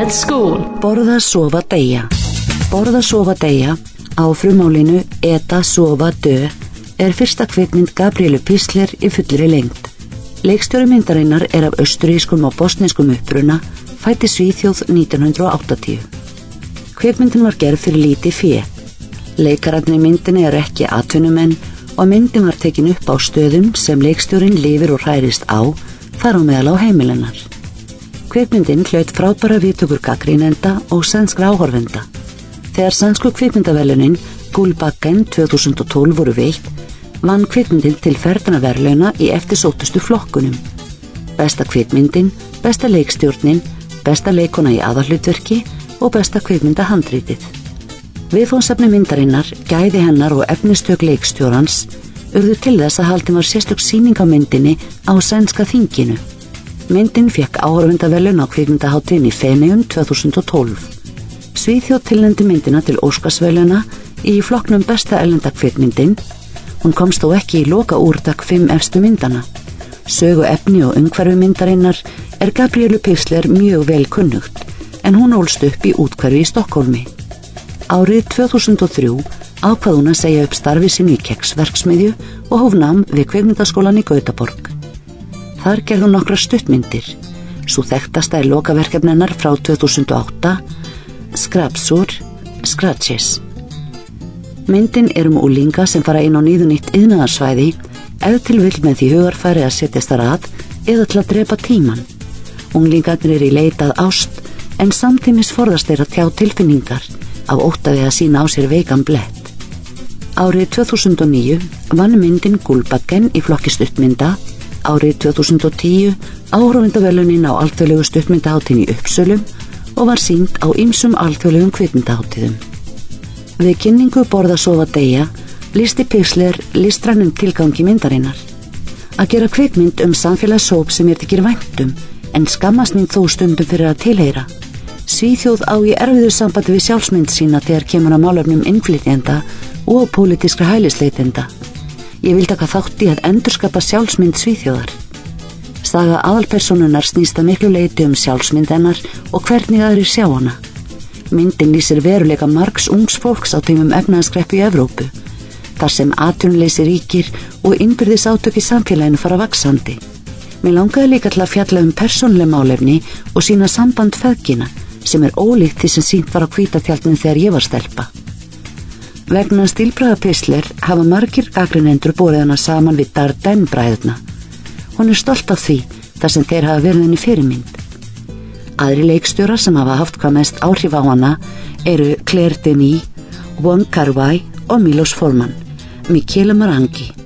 at school. Borða, sofa, deyja. Borða, sofa, deyja á frumálinu Eta, sofa, dö er fyrsta kvikmynd Gabrielu Písler í fullri lengt. Leikstjóri myndarinnar er af austurískum og bosnískum uppruna fætti Svíþjóð 1980. Kvikmyndin var gerð fyrir líti fjö. Leikararni myndinni er ekki atvinnumenn og myndin var tekin upp á stöðum sem leikstjórin lifir og hærist á þar á meðal á heimilennar. Kvikmyndin hlaut frábæra viðtökur gaggrínenda og sænskra áhorfenda. Þegar sænsku kvikmyndavelunin Gulbakken 2012 voru veitt vann kvikmyndin til ferðanaverlauna í eftirsótustu flokkunum. Besta kvikmyndin, besta leikstjórnin, besta leikona í aðallutverki og besta kvikmyndahandrítið. Viðfónsefni myndarinnar, gæði hennar og efnistök leikstjórans urðu til þess að haldin var sérstök síning á myndinni á sænska þinginu. Myndin fekk áhörfundavelun á kvikmyndaháttin í Feneum 2012. Svíþjóð tilnendi myndina til Óskarsveluna í flokknum besta ellendakvikmyndin. Hún komst þó ekki í loka úrtak fimm efstu myndana. Sögu efni og umhverfi myndarinnar er Gabrielu Písler mjög vel kunnugt en hún ólst upp í útkverfi í Stokkólmi. Árið 2003 ákvað hún að segja upp starfi sinni í keksverksmiðju og hófnam við kveikmyndaskólan í Gautaborg. Þar gerði hún nokkra stuttmyndir. Svo þekktasta er lokaverkefnennar frá 2008 Skrapsur, Scratches. Myndin er um úlinga sem fara inn á nýðunýtt yðnaðarsvæði eða til vill með því hugarfæri að setjast þar að eða til að drepa tíman. Unglingarnir er í leitað ást en samtímis forðast þeir að tjá tilfinningar af ótaði að sína á sér veikan blett. Árið 2009 vann myndin Gulbakken í flokki stuttmynda, árið 2010 áhrófindavelunin á alþjóðlegu stuttmyndaháttin í Uppsölum og var sínt á ymsum alþjóðlegum kvikmyndaháttiðum. Við kynningu borða sofa deyja listi Pixler listrannum tilgangi myndarinnar. Að gera kvikmynd um samfélagshóp sem er tekir væntum en skammast mín þó stundum fyrir að tilheyra. Svíþjóð á í erfiðu sambandi við sjálfsmynd sína þegar kemur að málöfnum innflytjenda og pólitískra hælisleitenda. Ég vil taka þátt í að endurskapa sjálfsmynd Svíþjóðar. Saga aðalpersonunar snýsta miklu leiti um sjálfsmynd hennar og hvernig aðri sjá hana. Myndin lýsir veruleika margs ungs fólks á tímum efnaðskreppu í Evrópu, þar sem atunleysi ríkir og innbyrðis átök í samfélaginu fara vaksandi. Mér langaði líka til að fjalla um persónlega málefni og sína samband feðgina sem er ólíkt því sem sínt var á kvítatjaldinu þegar ég var stelpa. Vegna stílbræða Pissler hafa margir gagrinendur bórið hana saman við Dardenne bræðuna. Hún er stolt af því þar sem þeir hafa verið henni fyrirmynd. Aðri leikstjóra sem hafa haft hvað mest áhrif á hana eru Claire Denis, Wong Kar-wai og Milos Forman, Michele Marangi.